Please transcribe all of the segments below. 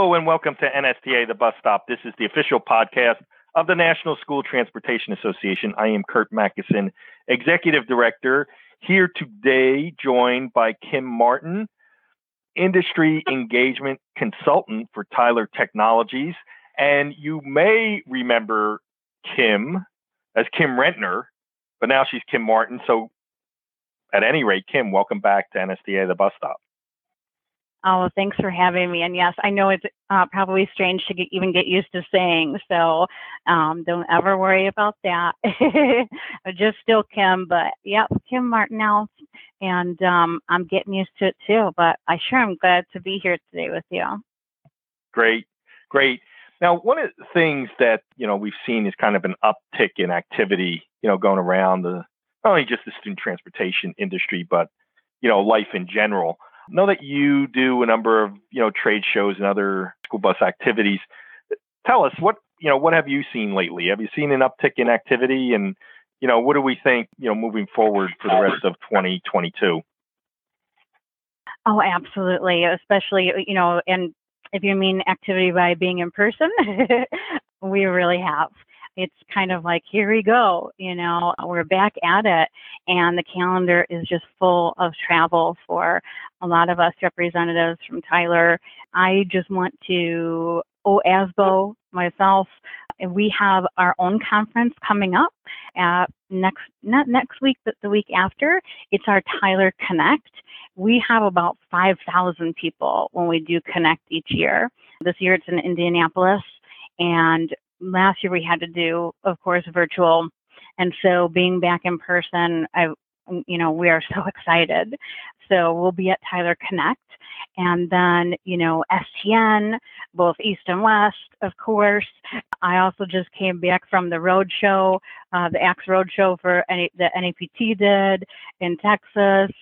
Hello and welcome to NSTA The Bus Stop. This is the official podcast of the National School Transportation Association. I am Curt Macysyn, Executive Director, here today joined by Kim Martin, Industry Engagement Consultant for Tyler Technologies. And you may remember Kim as Kim Rentner, but now she's Kim Martin. So at any rate, Kim, welcome back to NSTA The Bus Stop. Oh, thanks for having me. And yes, I know it's uh, probably strange to get, even get used to saying, so um, don't ever worry about that. Just still Kim, but yep, Kim Martinelli, and um, I'm getting used to it too. But I sure am glad to be here today with you. Great, great. Now, one of the things that you know we've seen is kind of an uptick in activity, you know, going around the not only just the student transportation industry, but you know, life in general know that you do a number of you know trade shows and other school bus activities. Tell us what you know. What have you seen lately? Have you seen an uptick in activity, and you know what do we think you know moving forward for the rest of 2022? Oh, absolutely. Especially you know, and if you mean activity by being in person, we really have it's kind of like here we go you know we're back at it and the calendar is just full of travel for a lot of us representatives from tyler. I just want to oh asbo myself we have our own conference coming up at next not next week but the week after. It's our tyler connect. We have about 5000 people when we do connect each year. This year it's in indianapolis and last year we had to do, of course, virtual. And so being back in person, I, you know, we are so excited. So we'll be at Tyler Connect and then, you know, STN, both East and West, of course. I also just came back from the road show, uh, the Axe road show for any, the NAPT did in Texas.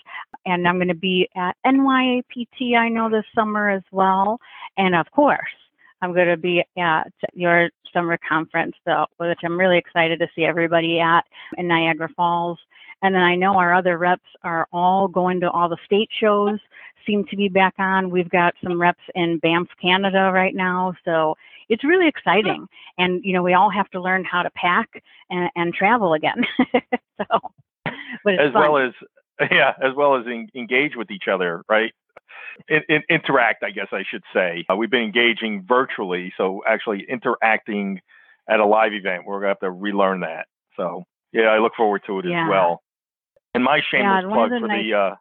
And I'm going to be at NYAPT, I know, this summer as well. And of course, I'm going to be at your summer conference, though, which I'm really excited to see everybody at in Niagara Falls. And then I know our other reps are all going to all the state shows, seem to be back on. We've got some reps in Banff, Canada right now. So it's really exciting. And, you know, we all have to learn how to pack and, and travel again. so, as fun. well as, yeah, as well as engage with each other, right? In, in, interact, I guess I should say. Uh, we've been engaging virtually, so actually interacting at a live event, we're gonna have to relearn that. So yeah, I look forward to it yeah. as well. And my shameless yeah, plug the for nice- the uh,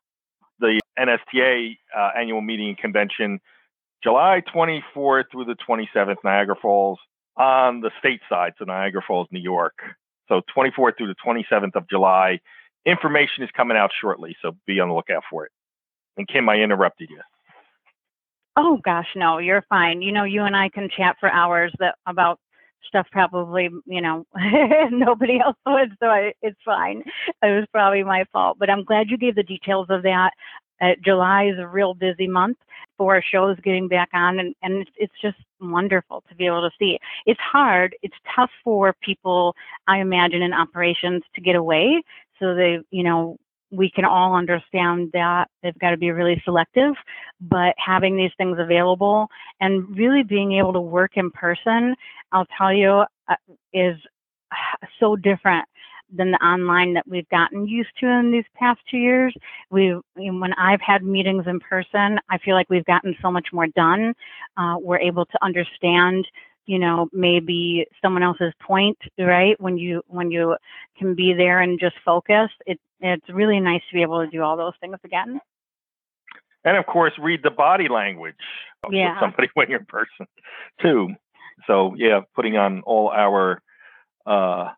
the NSTA uh, annual meeting and convention, July 24th through the 27th, Niagara Falls on the state side, so Niagara Falls, New York. So 24th through the 27th of July. Information is coming out shortly, so be on the lookout for it. And Kim, I interrupted you. Oh gosh, no, you're fine. You know, you and I can chat for hours that about stuff probably, you know, nobody else would, so I, it's fine. It was probably my fault, but I'm glad you gave the details of that. Uh, July is a real busy month for shows getting back on, and, and it's, it's just wonderful to be able to see. It's hard, it's tough for people, I imagine, in operations to get away. So they, you know, we can all understand that they've got to be really selective, but having these things available and really being able to work in person, I'll tell you, uh, is so different than the online that we've gotten used to in these past two years. We, when I've had meetings in person, I feel like we've gotten so much more done. Uh, we're able to understand you know maybe someone else's point right? When you when you can be there and just focus it it's really nice to be able to do all those things again. And of course read the body language of yeah. somebody when you're in person too. So yeah putting on all our uh,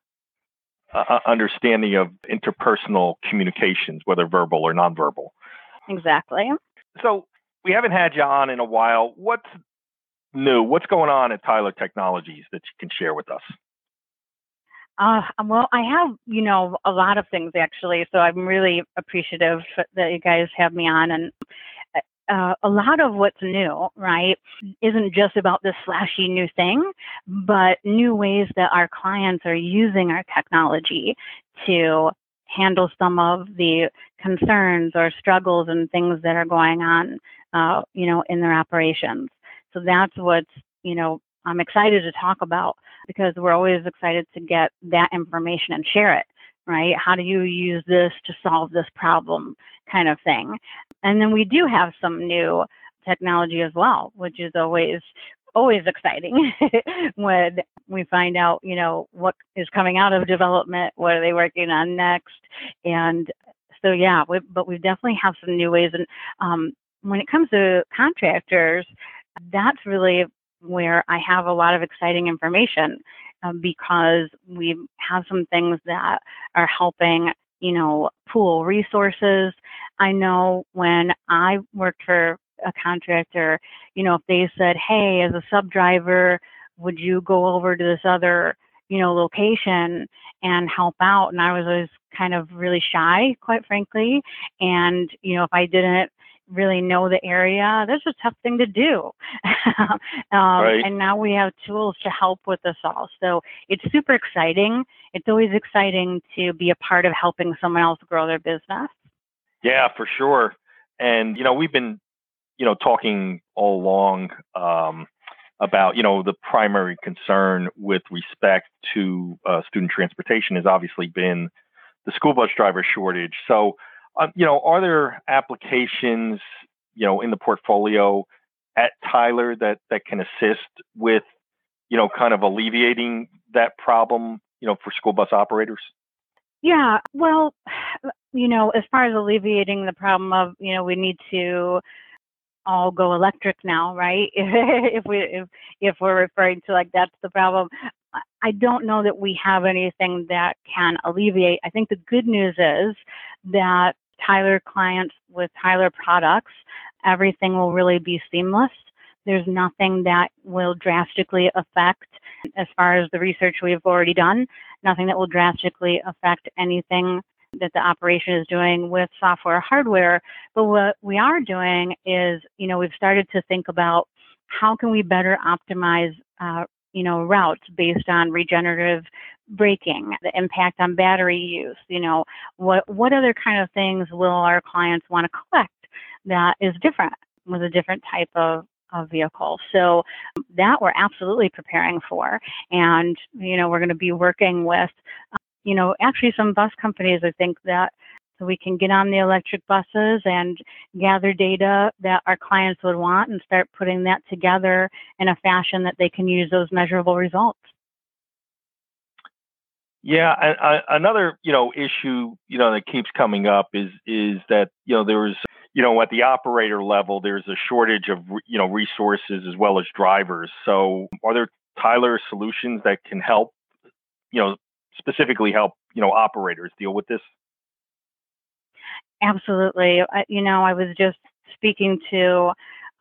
uh, understanding of interpersonal communications whether verbal or nonverbal. Exactly. So we haven't had you on in a while. What's new? What's going on at Tyler Technologies that you can share with us? Uh, well, I have, you know, a lot of things actually. So I'm really appreciative that you guys have me on. And uh, a lot of what's new, right, isn't just about this flashy new thing, but new ways that our clients are using our technology to handle some of the concerns or struggles and things that are going on, uh, you know, in their operations. So that's what's, you know, I'm excited to talk about because we're always excited to get that information and share it, right? How do you use this to solve this problem kind of thing? And then we do have some new technology as well, which is always always exciting when we find out, you know, what is coming out of development, what are they working on next, and so yeah, we, but we definitely have some new ways. And um, when it comes to contractors, that's really where I have a lot of exciting information um, because we have some things that are helping, you know, pool resources. I know when I worked for a contractor, you know, if they said, hey, as a sub driver, would you go over to this other, you know, location and help out? And I was always kind of really shy, quite frankly. And, you know, if I didn't really know the area, that's a tough thing to do. um, right. And now we have tools to help with this all. So it's super exciting. It's always exciting to be a part of helping someone else grow their business. Yeah, for sure. And, you know, we've been, you know, talking all along um, about, you know, the primary concern with respect to uh, student transportation has obviously been the school bus driver shortage. So, uh, you know, are there applications, you know, in the portfolio at Tyler that that can assist with, you know, kind of alleviating that problem, you know, for school bus operators? Yeah, well, you know, as far as alleviating the problem of, you know, we need to all go electric now, right? if we if if we're referring to like that's the problem. I don't know that we have anything that can alleviate. I think the good news is that Tyler clients with Tyler products, everything will really be seamless. There's nothing that will drastically affect, as far as the research we've already done, nothing that will drastically affect anything that the operation is doing with software hardware. But what we are doing is, you know, we've started to think about how can we better optimize uh, you know, routes based on regenerative braking, the impact on battery use, you know, what what other kind of things will our clients want to collect that is different with a different type of of vehicle. So that we're absolutely preparing for. And, you know, we're going to be working with, you know, actually some bus companies, I think that so we can get on the electric buses and gather data that our clients would want and start putting that together in a fashion that they can use those measurable results. Yeah, I, I, another you know issue you know that keeps coming up is is that you know there's you know at the operator level there's a shortage of you know resources as well as drivers. So are there Tyler solutions that can help you know specifically help you know operators deal with this? Absolutely. I, you know, I was just speaking to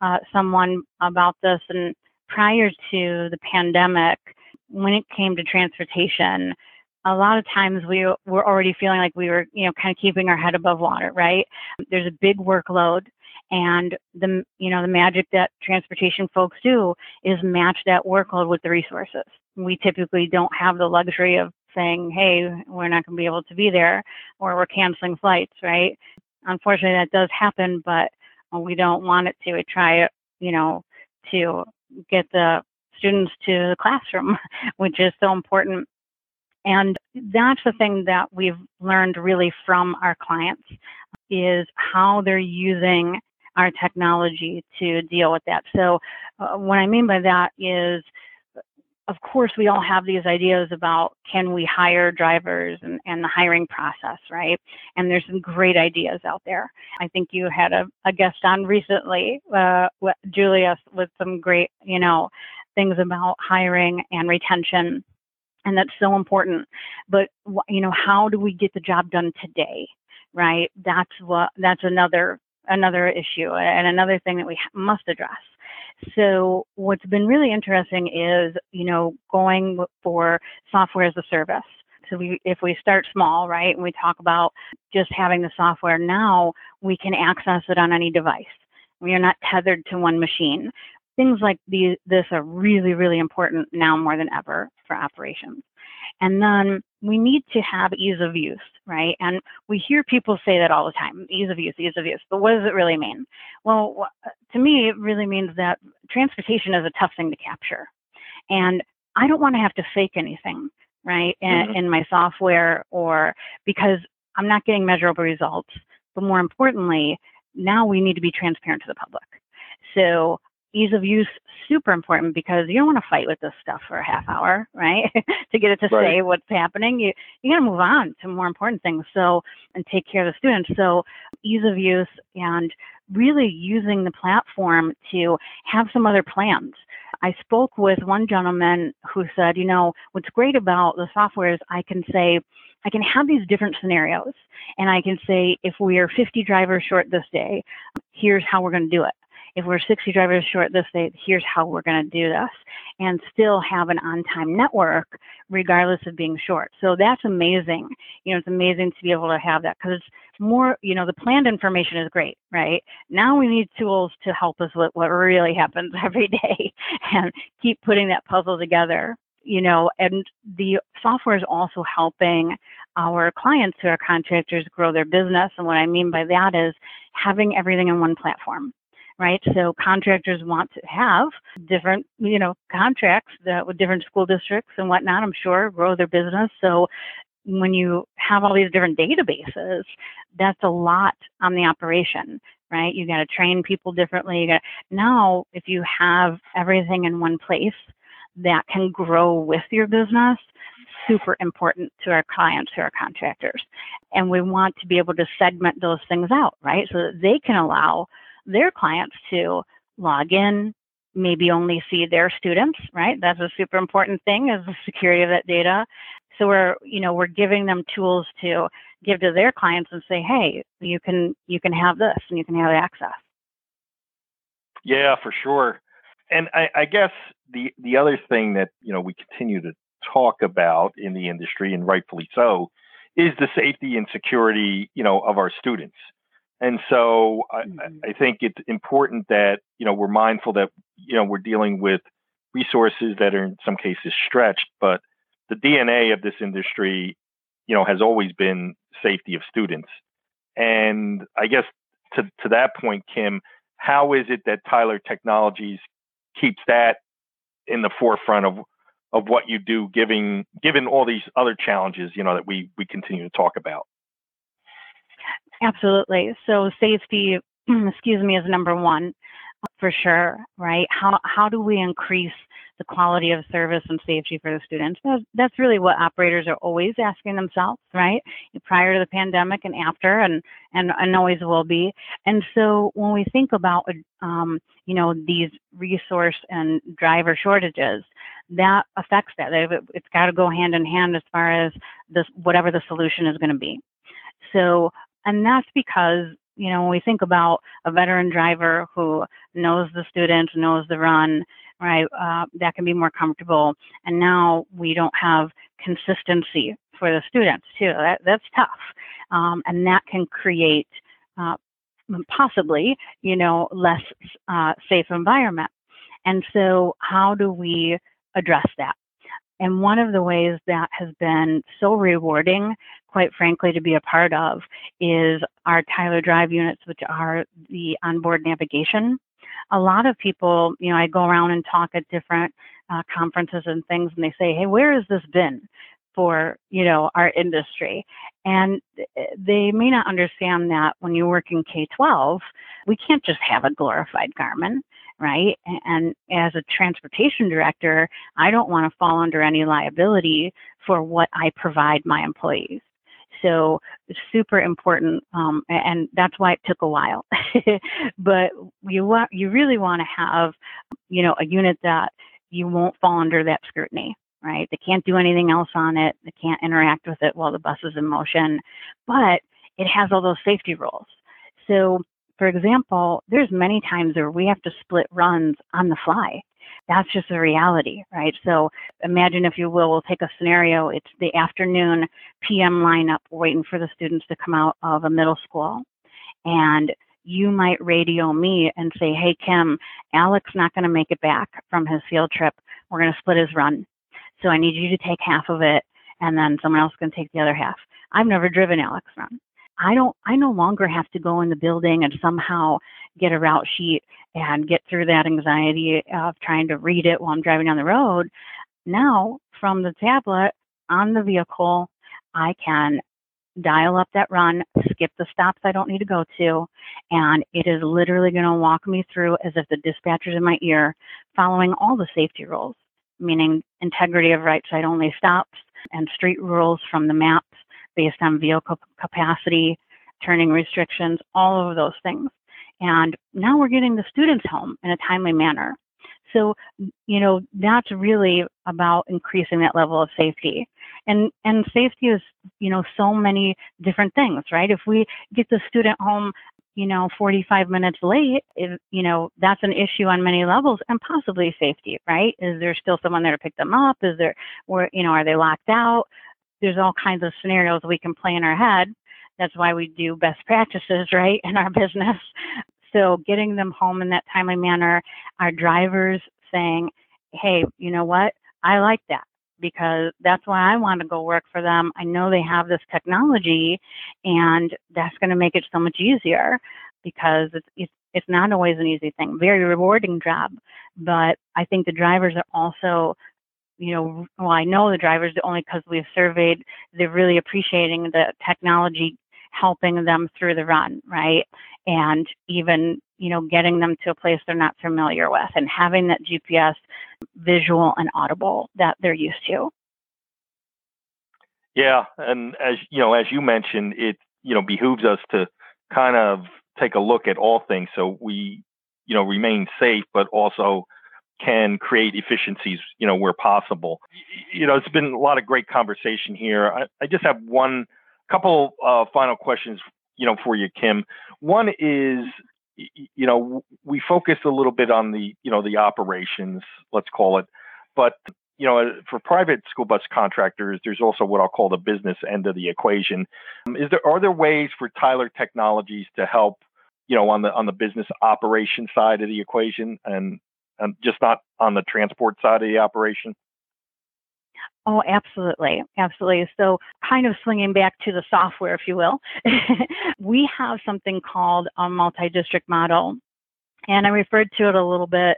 uh, someone about this, and prior to the pandemic, when it came to transportation, a lot of times we were already feeling like we were, you know, kind of keeping our head above water, right? There's a big workload, and the, you know, the magic that transportation folks do is match that workload with the resources. We typically don't have the luxury of saying, hey, we're not going to be able to be there or we're canceling flights, right? Unfortunately, that does happen, but we don't want it to. We try, you know, to get the students to the classroom, which is so important. And that's the thing that we've learned really from our clients is how they're using our technology to deal with that. So, uh, what I mean by that is of course, we all have these ideas about can we hire drivers and, and the hiring process, right? And there's some great ideas out there. I think you had a, a guest on recently, uh, Julia, with some great, you know, things about hiring and retention. And that's so important. But, you know, how do we get the job done today? Right? That's what, that's another, another issue and another thing that we must address. So what's been really interesting is, you know, going for software as a service. So we, if we start small, right, and we talk about just having the software now, we can access it on any device. We are not tethered to one machine. Things like these, this are really, really important now more than ever for operations. And then we need to have ease of use, right? And we hear people say that all the time ease of use, ease of use. But what does it really mean? Well, to me, it really means that transportation is a tough thing to capture. And I don't want to have to fake anything, right, in, mm-hmm. in my software or because I'm not getting measurable results. But more importantly, now we need to be transparent to the public. So ease of use super important because you don't want to fight with this stuff for a half hour, right? to get it to right. say what's happening. You you got to move on to more important things. So and take care of the students. So ease of use and really using the platform to have some other plans. I spoke with one gentleman who said, you know, what's great about the software is I can say, I can have these different scenarios and I can say, if we are 50 drivers short this day, here's how we're going to do it if we're 60 drivers short this day, here's how we're going to do this, and still have an on time network regardless of being short. So that's amazing. You know, it's amazing to be able to have that because it's more, you know, the planned information is great, right? Now we need tools to help us with what really happens every day and keep putting that puzzle together you know, and the software is also helping our clients who are contractors grow their business. And what I mean by that is having everything in one platform right? So contractors want to have different, you know, contracts that with different school districts and whatnot, I'm sure, grow their business. So when you have all these different databases, that's a lot on the operation, right? You got to train people differently. You got now, if you have everything in one place that can grow with your business, super important to our clients who are contractors. And we want to be able to segment those things out, right? So that they can allow their clients to log in, maybe only see their students, right? That's a super important thing is the security of that data. So we're, you know, we're giving them tools to give to their clients and say, hey, you can you can have this and you can have access. Yeah, for sure. And I, I guess the the other thing that you know we continue to talk about in the industry, and rightfully so, is the safety and security, you know, of our students. And so mm-hmm. I, I, think it's important that, you know, we're mindful that, you know, we're dealing with resources that are in some cases stretched, but the DNA of this industry, you know, has always been safety of students. And I guess to, to that point, Kim, how is it that Tyler Technologies keeps that in the forefront of of what you do, giving given all these other challenges, you know, that we we continue to talk about? Absolutely. So safety, excuse me, is number one for sure, right? How how do we increase the quality of service and safety for the students? That's, that's really what operators are always asking themselves, right? Prior to the pandemic and after, and and and always will be. And so when we think about um, you know these resource and driver shortages, that affects that. It's got to go hand in hand as far as this whatever the solution is going to be. So and that's because, you know, when we think about a veteran driver who knows the student, knows the run, right, uh, that can be more comfortable. And now we don't have consistency for the students too. That, that's tough. Um, and that can create uh, possibly, you know, less uh, safe environment. And so how do we address that? And one of the ways that has been so rewarding, quite frankly, to be a part of is our Tyler Drive units, which are the onboard navigation. A lot of people, you know, I go around and talk at different uh, conferences and things, and they say, hey, where has this been? for you know our industry and they may not understand that when you work in K-12 we can't just have a glorified Garmin right? And as a transportation director, I don't want to fall under any liability for what I provide my employees. So it's super important, um, and that's why it took a while. but you want, you really want to have, you know, a unit that you won't fall under that scrutiny, right? They can't do anything else on it. They can't interact with it while the bus is in motion, but it has all those safety rules. So for example, there's many times where we have to split runs on the fly. That's just a reality, right? So imagine, if you will, we'll take a scenario. It's the afternoon PM lineup waiting for the students to come out of a middle school. And you might radio me and say, hey, Kim, Alec's not going to make it back from his field trip. We're going to split his run. So I need you to take half of it and then someone else can take the other half. I've never driven Alex Run. I don't I no longer have to go in the building and somehow get a route sheet and get through that anxiety of trying to read it while I'm driving down the road. Now, from the tablet on the vehicle, I can dial up that run, skip the stops I don't need to go to, and it is literally going to walk me through as if the dispatcher's in my ear, following all the safety rules, meaning integrity of right side only stops and street rules from the maps based on vehicle capacity, turning restrictions, all of those things. And now we're getting the students home in a timely manner. So, you know, that's really about increasing that level of safety. And and safety is, you know, so many different things, right? If we get the student home, you know, 45 minutes late, you know, that's an issue on many levels and possibly safety, right? Is there still someone there to pick them up? Is there, or, you know, are they locked out? There's all kinds of scenarios we can play in our head. That's why we do best practices, right, in our business. So getting them home in that timely manner, our drivers saying, hey, you know what? I like that because that's why I want to go work for them. I know they have this technology and that's going to make it so much easier because it's, it's, it's not always an easy thing. Very rewarding job, but I think the drivers are also you know, well, I know the drivers only because we've surveyed, they're really appreciating the technology helping them through the run, right? And even, you know, getting them to a place they're not familiar with and having that GPS visual and audible that they're used to. Yeah, and as you know, as you mentioned, it you know behooves us to kind of take a look at all things so we you know remain safe, but also can create efficiencies you know where possible. You know, it's been a lot of great conversation here. I, I just have one couple uh, final questions, you know, for you, Kim. One is, you know, we focused a little bit on the, you know, the operations, let's call it, but you know, for private school bus contractors, there's also what I'll call the business end of the equation. Is there are there ways for Tyler Technologies to help, you know, on the on the business operation side of the equation, and and just not on the transport side of the operation? Oh, absolutely. Absolutely. So, kind of swinging back to the software, if you will, we have something called a multi district model. And I referred to it a little bit,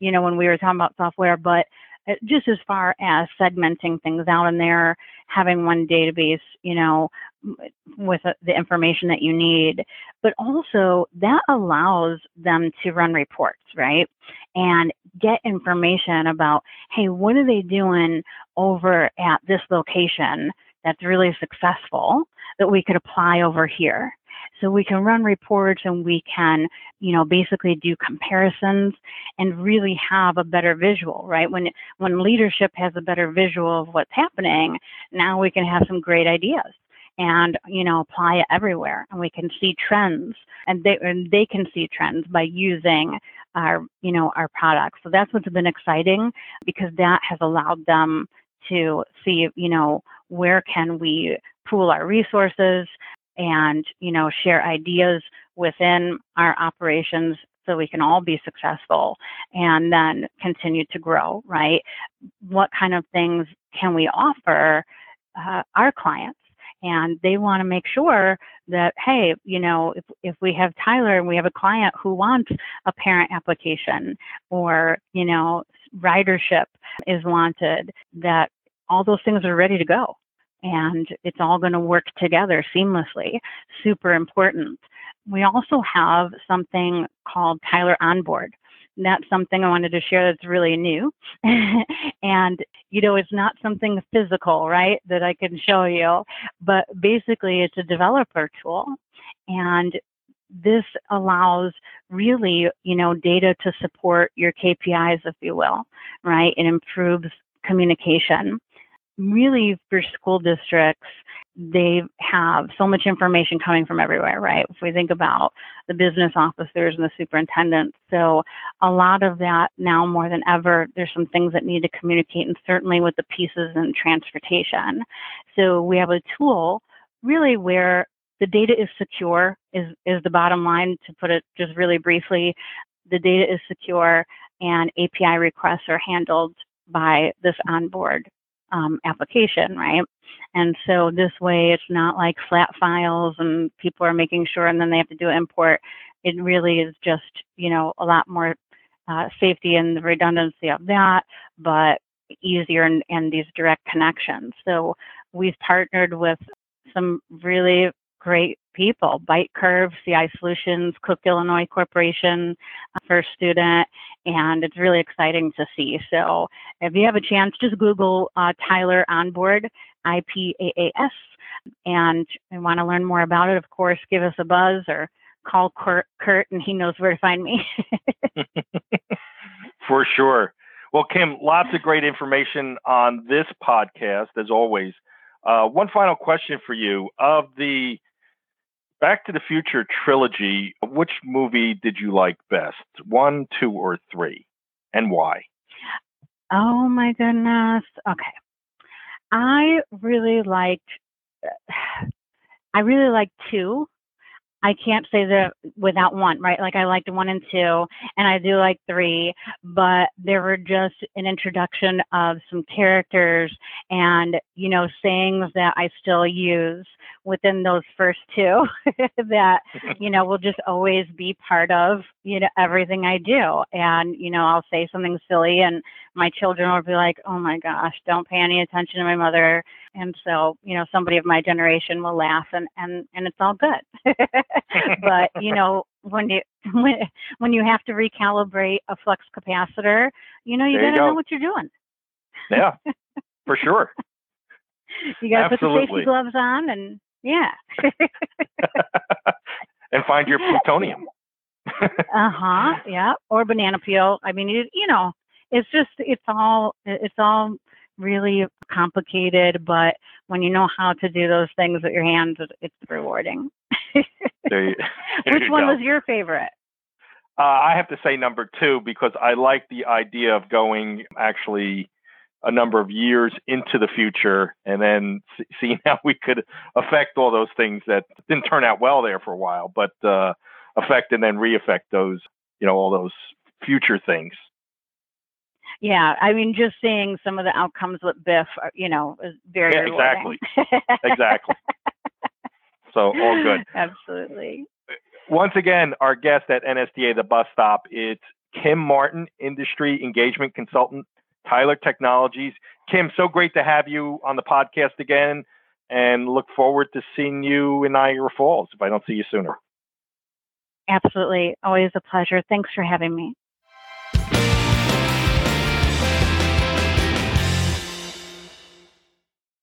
you know, when we were talking about software, but uh, just as far as segmenting things out in there, having one database, you know, with uh, the information that you need, but also that allows them to run reports, right? And get information about, hey, what are they doing over at this location that's really successful that we could apply over here? So we can run reports and we can, you know, basically do comparisons and really have a better visual, right? When when leadership has a better visual of what's happening, now we can have some great ideas and you know apply it everywhere and we can see trends and they and they can see trends by using our you know our products. So that's what's been exciting because that has allowed them to see you know where can we pool our resources and you know share ideas within our operations so we can all be successful and then continue to grow right? What kind of things can we offer uh, our clients and they want to make sure that hey you know if, if we have tyler and we have a client who wants a parent application or you know ridership is wanted that all those things are ready to go and it's all going to work together seamlessly. Super important. We also have something called tyler onboard that's something I wanted to share that's really new. and, you know, it's not something physical, right, that I can show you, but basically it's a developer tool. And this allows really, you know, data to support your KPIs, if you will, right? It improves communication. Really, for school districts, they have so much information coming from everywhere, right? If we think about the business officers and the superintendents. So a lot of that now more than ever, there's some things that need to communicate and certainly with the pieces in transportation. So we have a tool really where the data is secure is, is the bottom line to put it just really briefly. The data is secure and API requests are handled by this onboard um, application, right? And so this way, it's not like flat files and people are making sure and then they have to do import. It really is just, you know, a lot more uh, safety and the redundancy of that, but easier and, and these direct connections. So we've partnered with some really great people Bite Curve, CI Solutions, Cook Illinois Corporation, uh, First Student, and it's really exciting to see. So if you have a chance, just Google uh, Tyler Onboard, I P A A S, and you want to learn more about it, of course, give us a buzz or call Curt, Curt and he knows where to find me. For sure. Well, Kim, lots of great information on this podcast, as always. Uh, one final question for you. Of the Back to the Future trilogy, which movie did you like best? One, two, or three? And why? Oh my goodness. Okay. I really liked I really liked two I can't say that without one, right? Like I liked one and two, and I do like three, but there were just an introduction of some characters and, you know, sayings that I still use within those first two that, you know, will just always be part of, you know, everything I do. And, you know, I'll say something silly and my children will be like, oh my gosh, don't pay any attention to my mother. And so, you know, somebody of my generation will laugh and, and, and it's all good. but you know when you when, when you have to recalibrate a flux capacitor you know you got to go. know what you're doing. Yeah for sure. You got to put the safety gloves on and yeah. And find your plutonium. Uh-huh yeah or banana peel. I mean you, you know it's just it's all it's all really complicated but when you know how to do those things with your hands it's rewarding you, Which one go. was your favorite? Uh, I have to say number two because I like the idea of going actually a number of years into the future and then seeing how we could affect all those things that didn't turn out well there for a while, but uh, affect and then re-affect those, you know, all those future things. Yeah, I mean, just seeing some of the outcomes with Biff, uh, you know, is very yeah, rewarding. exactly, exactly. So all good. Absolutely. Once again, our guest at NSTA, the bus stop, it's Kim Martin, Industry Engagement Consultant, Tyler Technologies. Kim, so great to have you on the podcast again and look forward to seeing you in Niagara Falls if I don't see you sooner. Absolutely. Always a pleasure. Thanks for having me.